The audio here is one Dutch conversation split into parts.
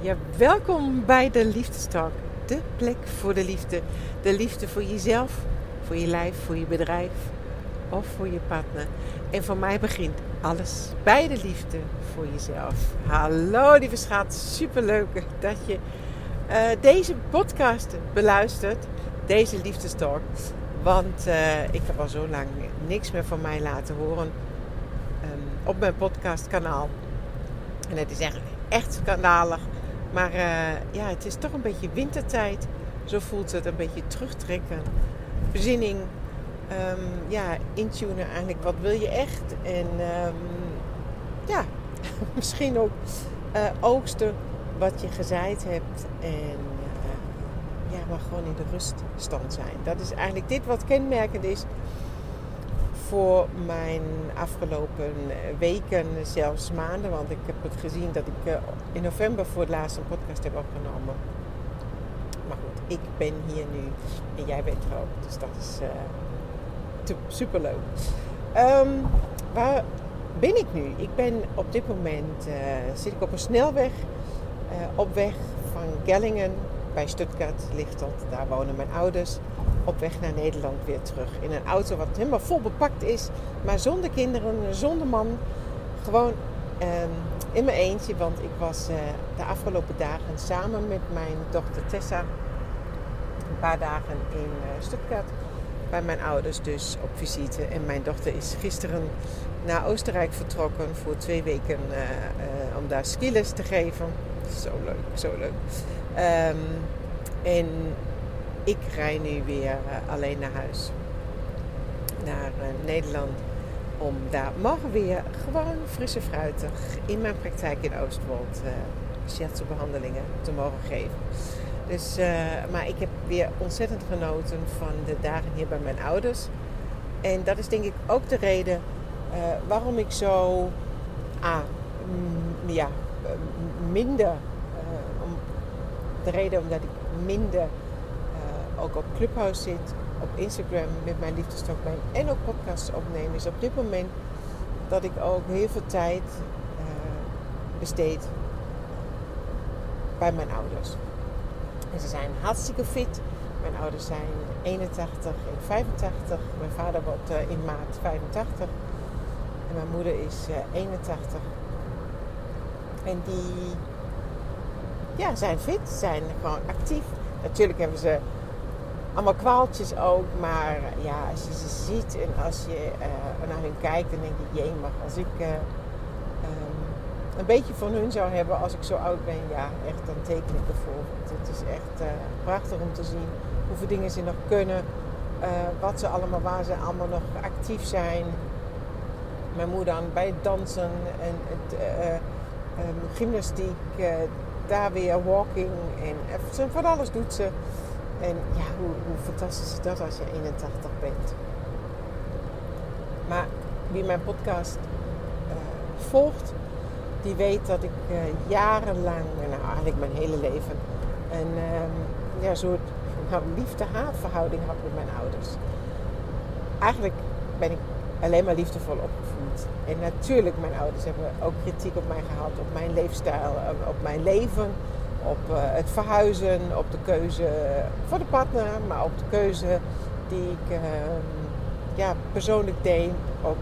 Ja, welkom bij de Liefdestalk. De plek voor de liefde. De liefde voor jezelf, voor je lijf, voor je bedrijf of voor je partner. En voor mij begint alles bij de liefde voor jezelf. Hallo lieve schat, superleuk dat je uh, deze podcast beluistert. Deze Liefdestalk. Want uh, ik heb al zo lang niks meer van mij laten horen um, op mijn podcastkanaal. En het is echt, echt schandalig maar uh, ja, het is toch een beetje wintertijd. Zo voelt het een beetje terugtrekken. Bezinning. Um, ja, intunen eigenlijk. Wat wil je echt? En um, ja, misschien ook uh, oogsten wat je gezaaid hebt. En uh, ja, maar gewoon in de ruststand zijn. Dat is eigenlijk dit wat kenmerkend is voor mijn afgelopen weken, zelfs maanden. Want ik heb het gezien dat ik eh, in november voor het laatst een podcast heb opgenomen. Maar goed, ik ben hier nu en jij bent er ook. Dus dat is uh, superleuk. Um, waar ben ik nu? Ik ben op dit moment zit ik op een snelweg op weg van Gellingen bij Stuttgart ligt dat. Daar wonen mijn ouders op weg naar Nederland weer terug. In een auto wat helemaal vol bepakt is, maar zonder kinderen, zonder man. Gewoon um, in mijn eentje, want ik was uh, de afgelopen dagen samen met mijn dochter Tessa een paar dagen in uh, Stuttgart bij mijn ouders dus op visite. En mijn dochter is gisteren naar Oostenrijk vertrokken voor twee weken uh, om daar skiles te geven. Zo leuk, zo leuk. Um, en ik rij nu weer uh, alleen naar huis. Naar uh, Nederland. Om daar morgen weer gewoon frisse fruitig in mijn praktijk in Oostwold uh, shiatsu-behandelingen te mogen geven. Dus, maar ik heb weer ontzettend genoten van de dagen hier bij mijn ouders. En dat is denk ik ook de reden waarom ik zo ah, ja, minder. om, de reden omdat ik minder ook op Clubhouse zit, op Instagram met mijn liefdestok ben en ook podcasts opnemen, is op dit moment dat ik ook heel veel tijd uh, besteed bij mijn ouders. En ze zijn hartstikke fit. Mijn ouders zijn 81 en 85. Mijn vader wordt uh, in maart 85. En mijn moeder is uh, 81. En die ja, zijn fit, zijn gewoon actief. Natuurlijk hebben ze allemaal kwaaltjes ook. Maar ja, als je ze ziet en als je uh, naar hun kijkt, dan denk je, jee, maar als ik uh, um, een beetje van hun zou hebben als ik zo oud ben, ja, echt, dan teken ik ervoor. Het is echt uh, prachtig om te zien hoeveel dingen ze nog kunnen. wat ze allemaal, waar ze allemaal nog actief zijn. Mijn moeder dan bij het dansen en het um, gymnastiek, daar weer walking en van alles doet ze. En ja, hoe, hoe fantastisch is dat als je 81 bent. Maar wie mijn podcast uh, volgt, die weet dat ik uh, jarenlang, nou eigenlijk mijn hele leven, een um, ja, soort liefde-haatverhouding had met mijn ouders. Eigenlijk ben ik alleen maar liefdevol opgevoed. En natuurlijk, mijn ouders hebben ook kritiek op mij gehad, op mijn leefstijl, op mijn leven op uh, het verhuizen, op de keuze voor de partner, maar op de keuze die ik uh, ja, persoonlijk deed. Ook,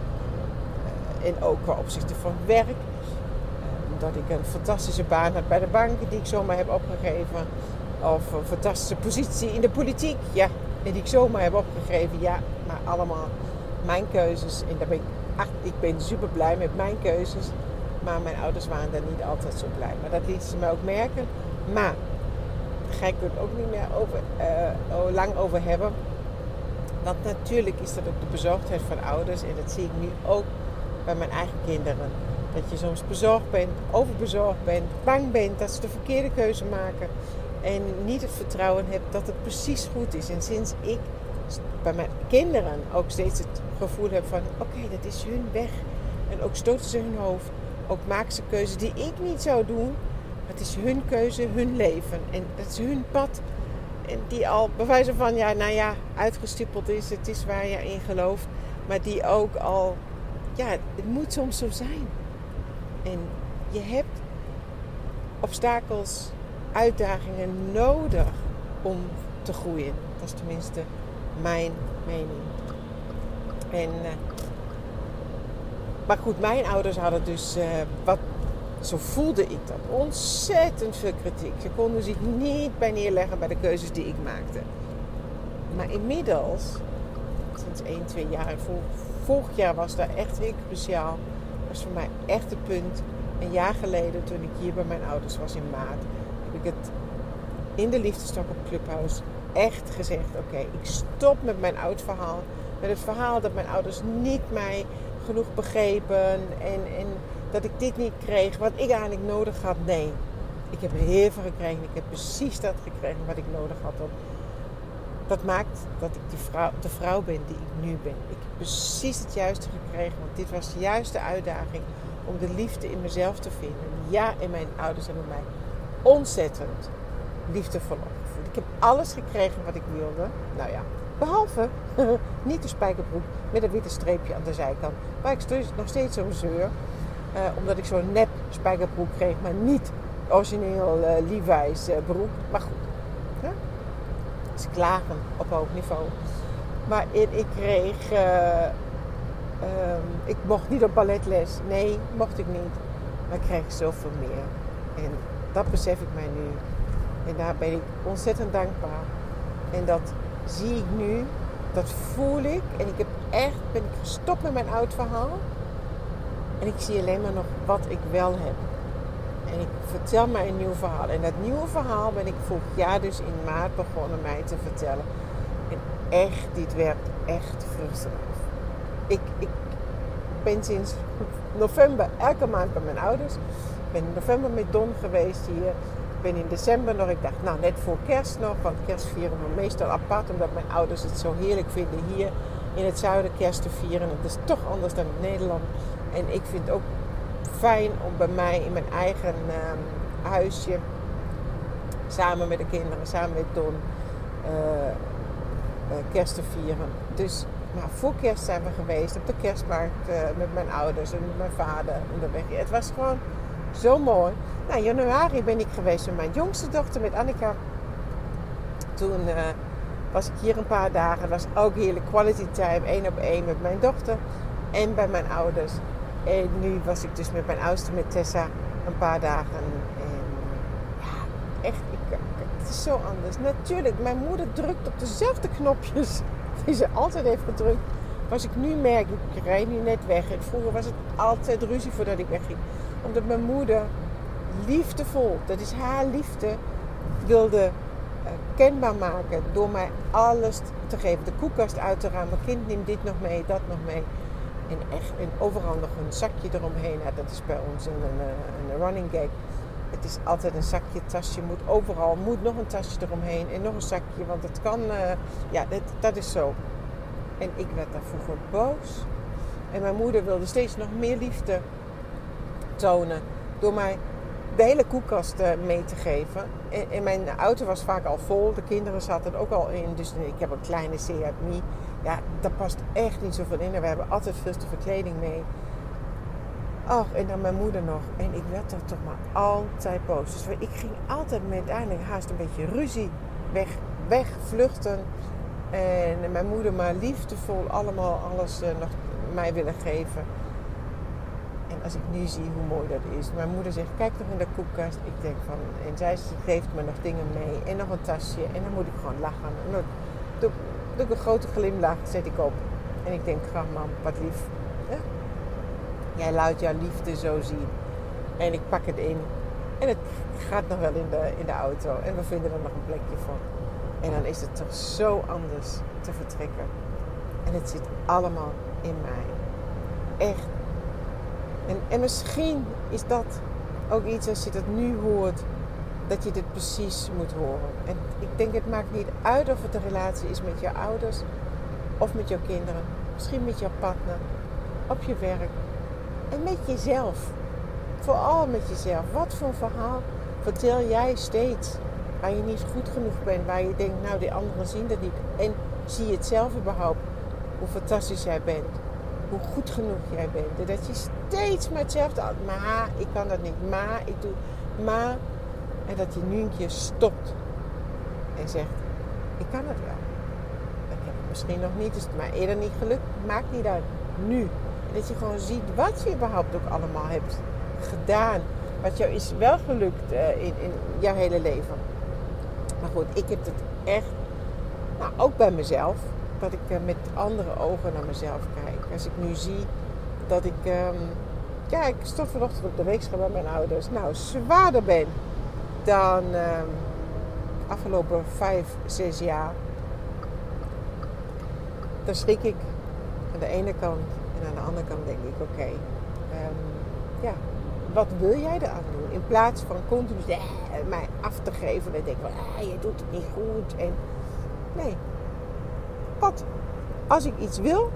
en ook qua opzichte van werk. Ehm, dat ik een fantastische baan had bij de bank die ik zomaar heb opgegeven. Of een fantastische positie in de politiek, ja, die ik zomaar heb opgegeven. Ja, maar allemaal mijn keuzes. En daar ben ik, ik ben super blij met mijn keuzes. Maar mijn ouders waren daar niet altijd zo blij. Maar dat lieten ze me ook merken. Maar daar ga ik het ook niet meer over, uh, lang over hebben. Want natuurlijk is dat ook de bezorgdheid van ouders. En dat zie ik nu ook bij mijn eigen kinderen. Dat je soms bezorgd bent, overbezorgd bent, bang bent dat ze de verkeerde keuze maken. En niet het vertrouwen hebt dat het precies goed is. En sinds ik bij mijn kinderen ook steeds het gevoel heb van... Oké, dat is hun weg. En ook stoten ze hun hoofd. Ook maken ze keuzes die ik niet zou doen het is hun keuze, hun leven. En dat is hun pad. En die al bewijzen van, ja, nou ja, uitgestippeld is. Het is waar je in gelooft. Maar die ook al, ja, het moet soms zo zijn. En je hebt obstakels, uitdagingen nodig om te groeien. Dat is tenminste mijn mening. En, uh, maar goed, mijn ouders hadden dus, uh, wat, zo voelde ik dat, ontzettend veel kritiek. Ze konden zich niet bij neerleggen bij de keuzes die ik maakte. Maar inmiddels, sinds 1, 2 jaar, vorig jaar was dat echt heel cruciaal. was voor mij echt het punt. Een jaar geleden, toen ik hier bij mijn ouders was in maart, heb ik het in de liefdestok op Clubhouse echt gezegd: Oké, ik stop met mijn oud verhaal. Met het verhaal dat mijn ouders niet mij genoeg begrepen en, en dat ik dit niet kreeg wat ik eigenlijk nodig had. Nee, ik heb heel veel gekregen. Ik heb precies dat gekregen wat ik nodig had. Dat maakt dat ik die vrouw, de vrouw ben die ik nu ben. Ik heb precies het juiste gekregen, want dit was de juiste uitdaging om de liefde in mezelf te vinden. Ja, in mijn ouders hebben mij ontzettend liefdevol opgevoed. Ik heb alles gekregen wat ik wilde. Nou ja, behalve niet de spijkerbroek met een witte streepje aan de zijkant. Waar ik nog steeds zo'n zeur. Uh, omdat ik zo'n nep spijkerbroek kreeg, maar niet origineel uh, Levi's uh, broek. Maar goed, hè? ze klagen op hoog niveau. Maar ik kreeg, um, ik mocht niet op balletles. Nee, mocht ik niet. Maar ik kreeg zoveel meer. En dat besef ik mij nu. En daar ben ik ontzettend dankbaar. En dat zie ik nu, dat voel ik. En ik heb echt, ben ik gestopt met mijn oud verhaal. En ik zie alleen maar nog wat ik wel heb. En ik vertel mij een nieuw verhaal. En dat nieuwe verhaal ben ik vorig jaar dus in maart begonnen mij te vertellen. En echt, dit werkt echt vruchten Ik, ik ben sinds november elke maand bij mijn ouders. Ik ben in november met Don geweest hier ben in december nog, ik dacht, nou net voor kerst nog, want kerst vieren we meestal apart, omdat mijn ouders het zo heerlijk vinden hier in het zuiden kerst te vieren. Het is toch anders dan in Nederland. En ik vind het ook fijn om bij mij in mijn eigen ehm, huisje, samen met de kinderen, samen met Don, uh, kerst te vieren. Dus maar voor kerst zijn we geweest op de kerstmarkt uh, met mijn ouders en met mijn vader onderweg. Het was gewoon zo mooi. Nou, in januari ben ik geweest met mijn jongste dochter, met Annika. Toen was ik hier een paar dagen. Het was ook heerlijk quality time, één op één met mijn dochter en bij mijn ouders. En nu was ik dus met mijn oudste, met Tessa, een paar dagen. En ja, echt, ik, het is zo anders. Natuurlijk, mijn moeder drukt op dezelfde knopjes die ze altijd heeft gedrukt. Was ik nu merk, ik rijd nu net weg. En vroeger was het altijd ruzie voordat ik wegging. Omdat mijn moeder liefdevol, dat is haar liefde, wilde uh, kenbaar maken door mij alles te geven. De koelkast uit te ruimen. Kind, neem dit nog mee, dat nog mee. En echt en overal nog een zakje eromheen. Nou, dat is bij ons een, een, een running gag. Het is altijd een zakje, tasje. Moet overal moet nog een tasje eromheen en nog een zakje. Want het kan, uh, ja, dat, dat is zo. En ik werd daar vroeger boos. En mijn moeder wilde steeds nog meer liefde tonen door mij de hele koelkast uh, mee te geven. En, mijn auto was vaak al vol. De kinderen zaten ook al in. Dus ik heb een kleine Seat Mii. Ja, daar past echt niet zoveel in. En we hebben altijd veel te veel kleding mee. Ach, en dan mijn moeder nog. En ik werd er toch maar altijd boos. Dus ik ging altijd met uiteindelijk haast een beetje ruzie weg, vluchten. En mijn moeder maar liefdevol allemaal alles uh, nog mij willen geven. En als ik nu zie hoe mooi dat is. Mijn moeder zegt, kijk toch in de koelkast. Ik denk van, en zij geeft me nog dingen mee. En nog een tasje. En dan moet ik gewoon lachen. En doe ik een grote glimlach, zet ik op. En ik denk, graag mam, wat lief. Jij laat jouw liefde zo zien. En ik pak het in. En het gaat nog wel in de, in de auto. En we vinden er nog een plekje voor. En dan is het toch zo anders te vertrekken. En het zit allemaal in mij. Echt. En, en misschien is dat ook iets als je dat nu hoort, dat je dit precies moet horen. En ik denk, het maakt niet uit of het een relatie is met je ouders of met jouw kinderen. Misschien met jouw partner, op je werk en met jezelf. Vooral met jezelf. Wat voor verhaal vertel jij steeds waar je niet goed genoeg bent, waar je denkt, nou die anderen zien dat niet. En zie je het zelf überhaupt, hoe fantastisch jij bent, hoe goed genoeg jij bent. En dat je steeds maar hetzelfde, maar ik kan dat niet, maar ik doe, maar En dat je nu een keer stopt en zegt: Ik kan het wel. Ik heb het misschien nog niet, is het maar eerder niet gelukt. Maakt niet uit. Nu. Dat je gewoon ziet wat je überhaupt ook allemaal hebt gedaan. Wat jou is wel gelukt uh, in, in jouw hele leven. Maar goed, ik heb het echt, nou, ook bij mezelf, dat ik uh, met andere ogen naar mezelf kijk. Als ik nu zie dat ik, um, ja, ik stond vanochtend op de weegschaal bij mijn ouders, nou, zwaarder ben dan um, afgelopen vijf, zes jaar. Dan schrik ik aan de ene kant en aan de andere kant denk ik, oké, um, ja, wat wil jij eraan doen? In plaats van continu mij af te geven en denk van, ah, je doet het niet goed. En nee, wat? Als ik iets wil,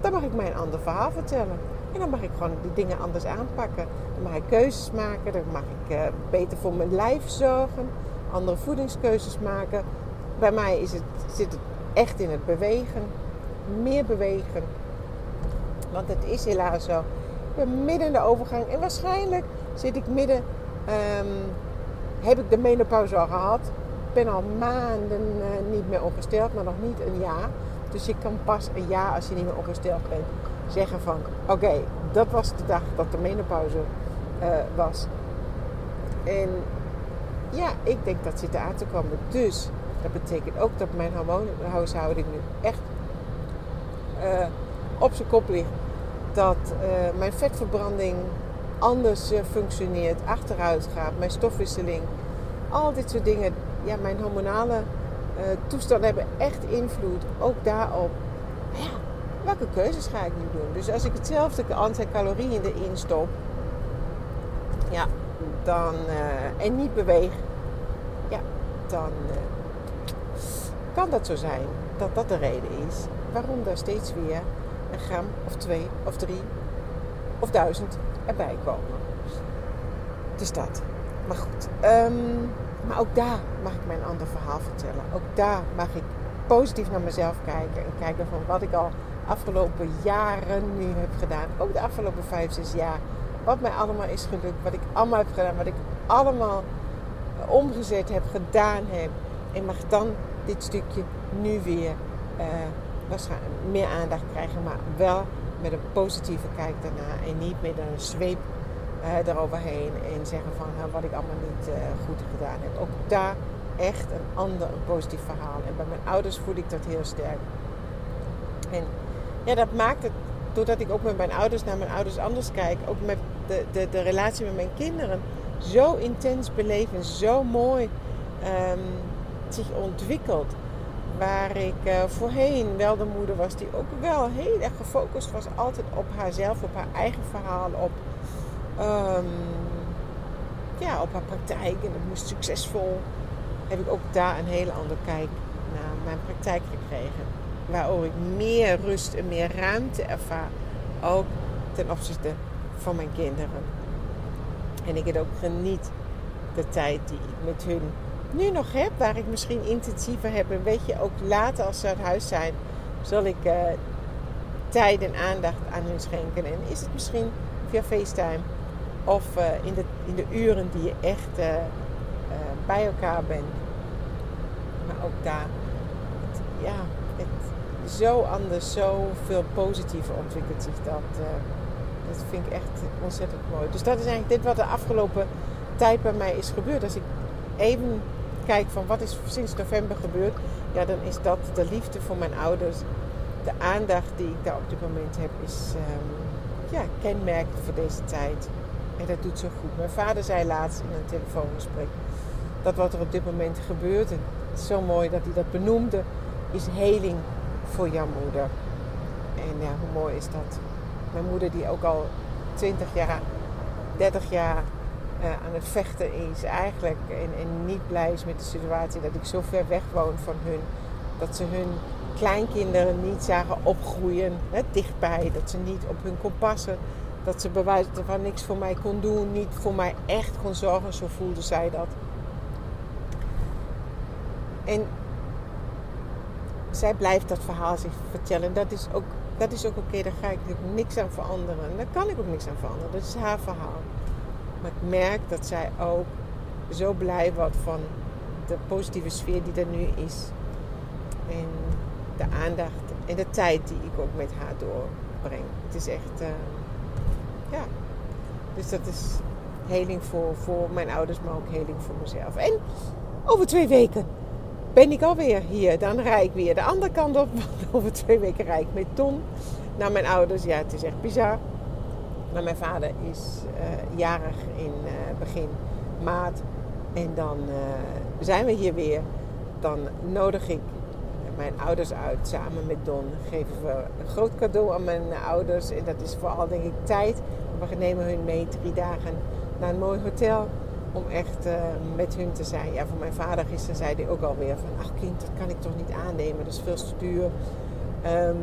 dan mag ik mij een ander verhaal vertellen. En dan mag ik gewoon die dingen anders aanpakken. Mag ik keuzes maken. Dan mag ik uh, beter voor mijn lijf zorgen. Andere voedingskeuzes maken. Bij mij is het, zit het echt in het bewegen. Meer bewegen. Want het is helaas zo ben midden in de overgang. En waarschijnlijk zit ik midden. Um, heb ik de menopauze al gehad. Ik ben al maanden uh, niet meer ongesteld, maar nog niet een jaar. Dus je kan pas een jaar als je niet meer ongesteld bent zeggen van... Oké, dat was de dag dat de menopauze uh, was. En ja, ik denk dat zit aan te komen. Dus dat betekent ook dat mijn hormoonhuishouding nu echt uh, op zijn kop ligt dat uh, mijn vetverbranding anders functioneert, achteruit gaat, mijn stofwisseling. Al dit soort dingen, ja, mijn hormonale toestanden hebben echt invloed ook daarop. Ja, welke keuzes ga ik nu doen? Dus als ik hetzelfde aantal calorieën erin stop, ja, dan, en niet beweeg, ja, dan kan dat zo zijn dat dat de reden is waarom daar steeds weer een gram of twee of drie of duizend erbij komen. Dus dat. Maar goed. Um, maar ook daar mag ik mijn ander verhaal vertellen. Ook daar mag ik positief naar mezelf kijken. En kijken van wat ik al afgelopen jaren nu heb gedaan. Ook de afgelopen vijf, zes jaar. Wat mij allemaal is gelukt. Wat ik allemaal heb gedaan. Wat ik allemaal omgezet heb, gedaan heb. En mag dan dit stukje nu weer uh, waarschijnlijk meer aandacht krijgen, maar wel met een positieve kijk daarna en niet met een zweep uh, eroverheen en zeggen van uh, wat ik allemaal niet uh, goed gedaan heb. Ook daar echt een ander, een positief verhaal. En bij mijn ouders voel ik dat heel sterk. En ja, dat maakt het, doordat ik ook met mijn ouders naar mijn ouders anders kijk, ook met de, de, de relatie met mijn kinderen, zo intens beleven, zo mooi um, zich ontwikkelt waar ik uh, voorheen wel de moeder was die ook wel heel erg gefocust was altijd op haarzelf, op haar eigen verhaal, op, um, ja, op haar praktijk en het moest succesvol. Heb ik ook daar een hele andere kijk naar mijn praktijk gekregen. Waardoor ik meer rust en meer ruimte ervaar. Ook ten opzichte van mijn kinderen. En ik het ook geniet de tijd die ik met hun nu nog heb, waar ik misschien intensiever heb. Weet je, ook later als ze uit huis zijn, zal ik uh, tijd en aandacht aan hun schenken. En is het misschien via FaceTime of uh, in, de, in de uren die je echt uh, bij elkaar bent. Maar ook daar, ja, het, zo anders, zo veel positiever ontwikkelt zich dat. Dat vind ik echt ontzettend mooi. Dus dat is eigenlijk dit wat de afgelopen tijd bij mij is gebeurd. Als ik even kijk van wat is sinds november gebeurd, ja, dan is dat de liefde voor mijn ouders. De aandacht die ik daar op dit moment heb, is um, ja, kenmerkend voor deze tijd. En dat doet zo goed. Mijn vader zei laatst in een telefoongesprek dat wat er op dit moment gebeurt, en het is zo mooi dat hij dat benoemde, is heling voor jouw moeder. En ja, hoe mooi is dat? Mijn moeder die ook al 20 jaar, 30 jaar uh, aan het vechten is eigenlijk. En, en, niet blij is met de situatie dat ik zo ver weg woon van hun. Dat ze hun kleinkinderen niet zagen opgroeien hè, dichtbij. Dat ze niet op hun kon passen. Dat ze bewijzen van niks voor mij kon doen. Niet voor mij echt kon zorgen. Zo voelde zij dat. En zij blijft dat verhaal zich vertellen. Dat is ook, dat is ook oké. Daar ga ik niks aan veranderen. Daar kan ik ook niks aan veranderen. Dat is haar verhaal. Maar ik merk dat zij ook zo blij word van de positieve sfeer die er nu is. En de aandacht en de tijd die ik ook met haar doorbreng. Het is echt, uh, ja. Dus dat is heling voor, voor mijn ouders, maar ook heling voor mezelf. En over twee weken ben ik alweer hier. Dan rijd ik weer de andere kant op. over twee weken rijd ik met Tom naar mijn ouders. Ja, het is echt bizar. Maar mijn vader is uh, jarig in uh, begin maart. En dan uh, zijn we hier weer. Dan nodig ik mijn ouders uit samen met Don. Geven we een groot cadeau aan mijn ouders. En dat is vooral denk ik tijd. We nemen hun mee drie dagen naar een mooi hotel. Om echt uh, met hun te zijn. Ja, voor mijn vader gisteren zei hij ook alweer van... Ach kind, dat kan ik toch niet aannemen. Dat is veel te duur. Um,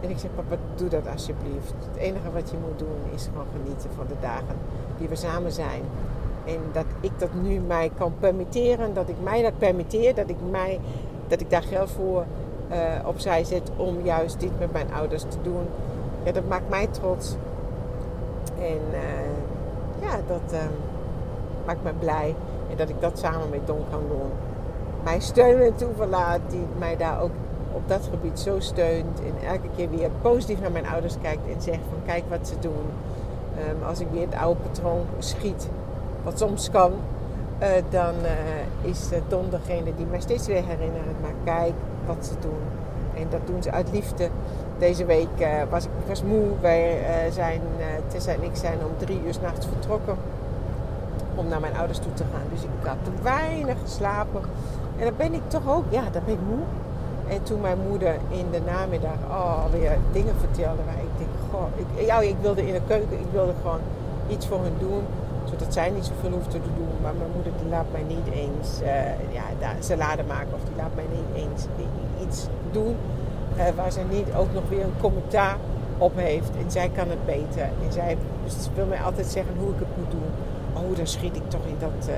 en ik zeg, papa, doe dat alsjeblieft. Het enige wat je moet doen is gewoon genieten van de dagen die we samen zijn. En dat ik dat nu mij kan permitteren, dat ik mij dat permitteer, dat ik, mij, dat ik daar geld voor uh, opzij zet om juist dit met mijn ouders te doen. Ja, dat maakt mij trots. En uh, ja, dat uh, maakt me blij. En dat ik dat samen met Don kan doen. Mijn steun en toeverlaat die mij daar ook op dat gebied zo steunt. En elke keer weer positief naar mijn ouders kijkt en zegt van kijk wat ze doen. Um, als ik weer het oude patroon schiet, wat soms kan, uh, dan uh, is Don degene die mij steeds weer herinnert. Maar kijk wat ze doen. En dat doen ze uit liefde. Deze week was ik was moe. Wij zijn, Tessa en ik zijn om drie uur s'nachts vertrokken om naar mijn ouders toe te gaan. Dus ik had te weinig geslapen. En dan ben ik toch ook, ja, dan ben ik moe. En toen mijn moeder in de namiddag oh, weer dingen vertelde waar ik denk, goh, ik, ik wilde in de keuken, ik wilde gewoon iets voor hen doen. Zodat zij niet zoveel hoefden te doen. Maar mijn moeder die laat mij niet eens uh, ja, salade maken of die laat mij niet eens iets doen. Uh, waar ze niet ook nog weer een commentaar op heeft. En zij kan het beter. En zij wil mij altijd zeggen hoe ik het moet doen. Oh, dan schiet ik toch in dat, uh,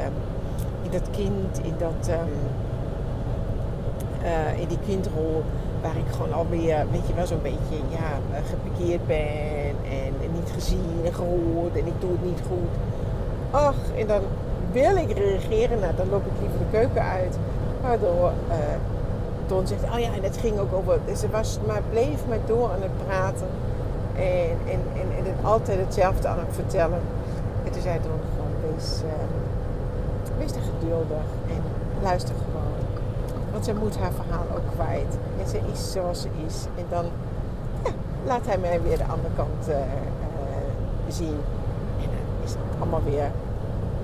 in dat kind, in dat... Uh, in die kindrol waar ik gewoon alweer, weet je wel, zo'n beetje ja, gepikeerd ben en, niet gezien en gehoord en ik doe het niet goed. Ach, en dan wil ik reageren, nou dan loop ik liever de keuken uit. Waardoor uh, Don zegt, oh ja, en het ging ook over, ze was maar, bleef maar door aan het praten. En, en, en, altijd hetzelfde aan het vertellen. En toen zei Don gewoon, wees, er geduldig en luister gewoon want ze moet haar verhaal ook kwijt. En ze is zoals ze is. En dan ja, laat hij mij weer de andere kant uh, uh, zien. En dan is het allemaal weer,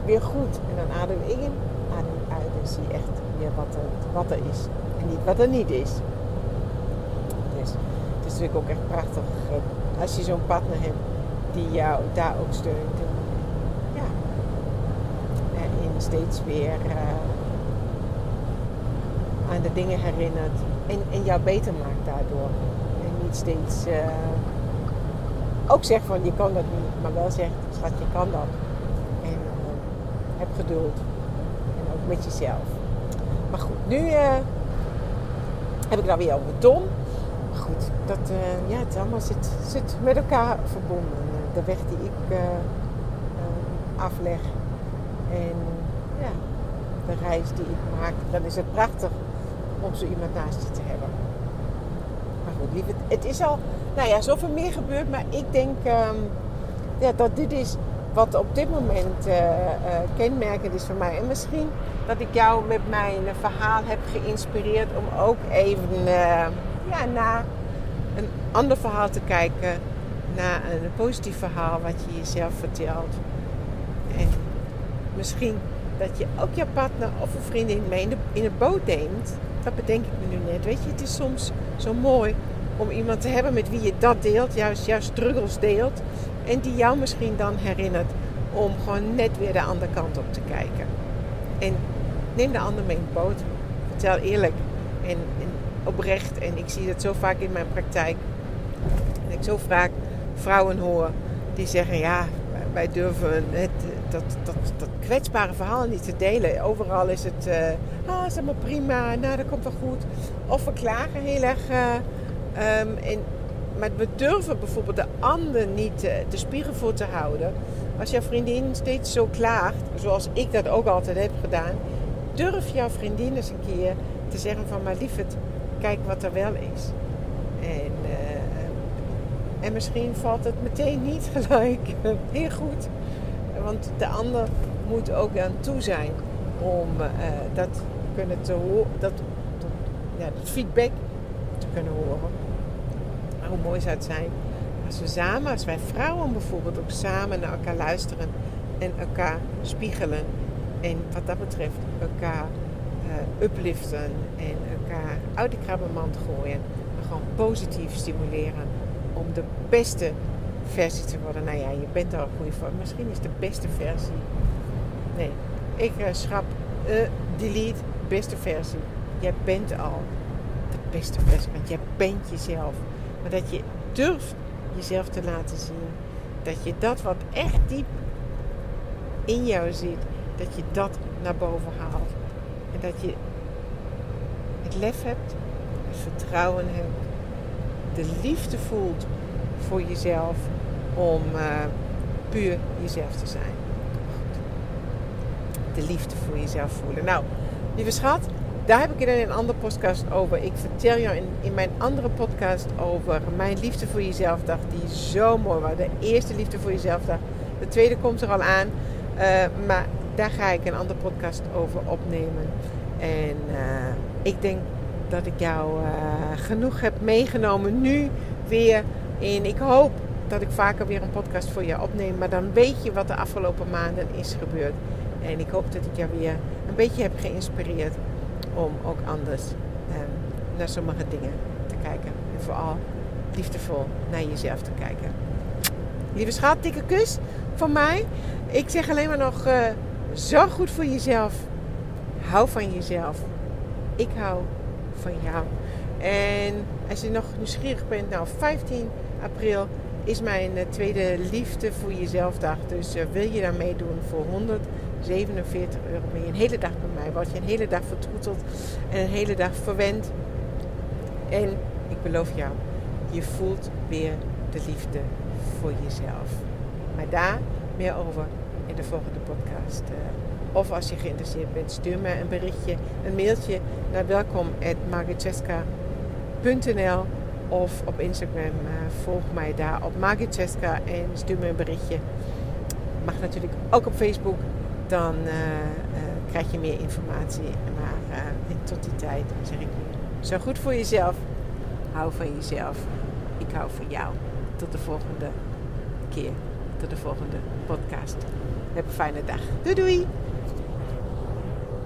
weer goed. En dan adem ik in, adem ik uit en zie echt weer wat er, wat er is. En niet wat er niet is. Dus het is natuurlijk ook echt prachtig als je zo'n partner hebt die jou daar ook steunt. Steeds weer aan de dingen herinnert en, jou beter maakt daardoor. En niet steeds uh, ook zegt van je kan dat niet, maar wel zegt schat je kan dat. En uh, heb geduld. En ook met jezelf. Maar goed, nu heb ik dan weer over Don. Maar goed, dat, ja, het allemaal zit, zit met elkaar verbonden. De weg die ik afleg en ja, de reis die ik maak, dan is het prachtig om zo iemand naast je te hebben. Maar goed, lieve, het is al, nou ja, zoveel meer gebeurd. Maar ik denk um, ja, dat dit is wat op dit moment uh, uh, kenmerkend is voor mij. En misschien dat ik jou met mijn verhaal heb geïnspireerd om ook even uh, ja, naar een ander verhaal te kijken. Naar een positief verhaal wat je jezelf vertelt. En misschien dat je ook je partner of een vriendin mee in de, in boot neemt dat bedenk ik me nu net. Weet je, het is soms zo mooi om iemand te hebben met wie je dat deelt, juist jouw struggles deelt. En die jou misschien dan herinnert om gewoon net weer de andere kant op te kijken. En neem de ander mee in de boot. Vertel eerlijk en, oprecht. En ik zie dat zo vaak in mijn praktijk. Ik zo vaak vrouwen hoor die zeggen: Ja, wij durven het, dat, dat, dat kwetsbare verhaal niet te delen. Overal is het, uh, ah, is allemaal prima, nou, dat komt wel goed. Of we klagen heel erg. Uh, um, maar we durven bijvoorbeeld de ander niet uh, de spiegel voor te houden. Als jouw vriendin steeds zo klaagt, zoals ik dat ook altijd heb gedaan, durf jouw vriendin eens een keer te zeggen van maar lieverd, kijk wat er wel is. En, uh, en misschien valt het meteen niet gelijk. Heel goed. Want de ander moet ook aan toe zijn om uh, dat kunnen te dat, dat, ja, feedback te kunnen horen. Maar hoe mooi zou het zijn als we samen, als wij vrouwen bijvoorbeeld ook samen naar elkaar luisteren en elkaar spiegelen. En wat dat betreft elkaar uh, upliften en elkaar uit de krabbenmand gooien. En gewoon positief stimuleren om de beste versie te worden. Nou ja, je bent al een goede vorm. Misschien is de beste versie. Nee, ik uh, schrap uh, delete beste versie. Jij bent al de beste versie, want jij bent jezelf. Maar dat je durft jezelf te laten zien. Dat je dat wat echt diep in jou zit, dat je dat naar boven haalt. En dat je het lef hebt, het vertrouwen hebt, de liefde voelt voor jezelf om uh, puur jezelf te zijn. De liefde voor jezelf voelen. Nou, lieve schat, daar heb ik het in een andere podcast over. Ik vertel jou in, in mijn andere podcast over mijn liefde voor jezelf dag. Die zo mooi was. De eerste liefde voor jezelf dag. De tweede komt er al aan. Uh, maar daar ga ik een andere podcast over opnemen. En uh, ik denk dat ik jou genoeg heb meegenomen nu weer in. Ik hoop dat ik vaker weer een podcast voor je opneem. Maar dan weet je wat de afgelopen maanden is gebeurd. En ik hoop dat ik jou weer een beetje heb geïnspireerd om ook anders um, naar sommige dingen te kijken. En vooral liefdevol naar jezelf te kijken. Lieve schat, dikke kus van mij. Ik zeg alleen maar nog, uh, zorg goed voor jezelf. Hou van jezelf. Ik hou van jou. En als je nog nieuwsgierig bent, nou 15 april is mijn uh, tweede liefde voor jezelf dag. Dus uh, wil je daar meedoen voor 100 47 euro je een hele dag bij mij. Word je een hele dag vertroeteld en een hele dag verwend. En ik beloof jou, je voelt weer de liefde voor jezelf. Maar daar meer over in de volgende podcast. Eh, of als je geïnteresseerd bent, stuur me een berichtje, een mailtje naar welkom.margitcheska.nl of op Instagram. Uh, volg mij daar op Margitcheska en stuur me een berichtje. Mag natuurlijk ook op Facebook dan uh, uh, krijg je meer informatie. Maar tot die tijd zeg ik zorg goed voor jezelf. Hou van jezelf. Ik hou van jou. Tot de volgende keer. Tot de volgende podcast. Heb een fijne dag. Doei doei!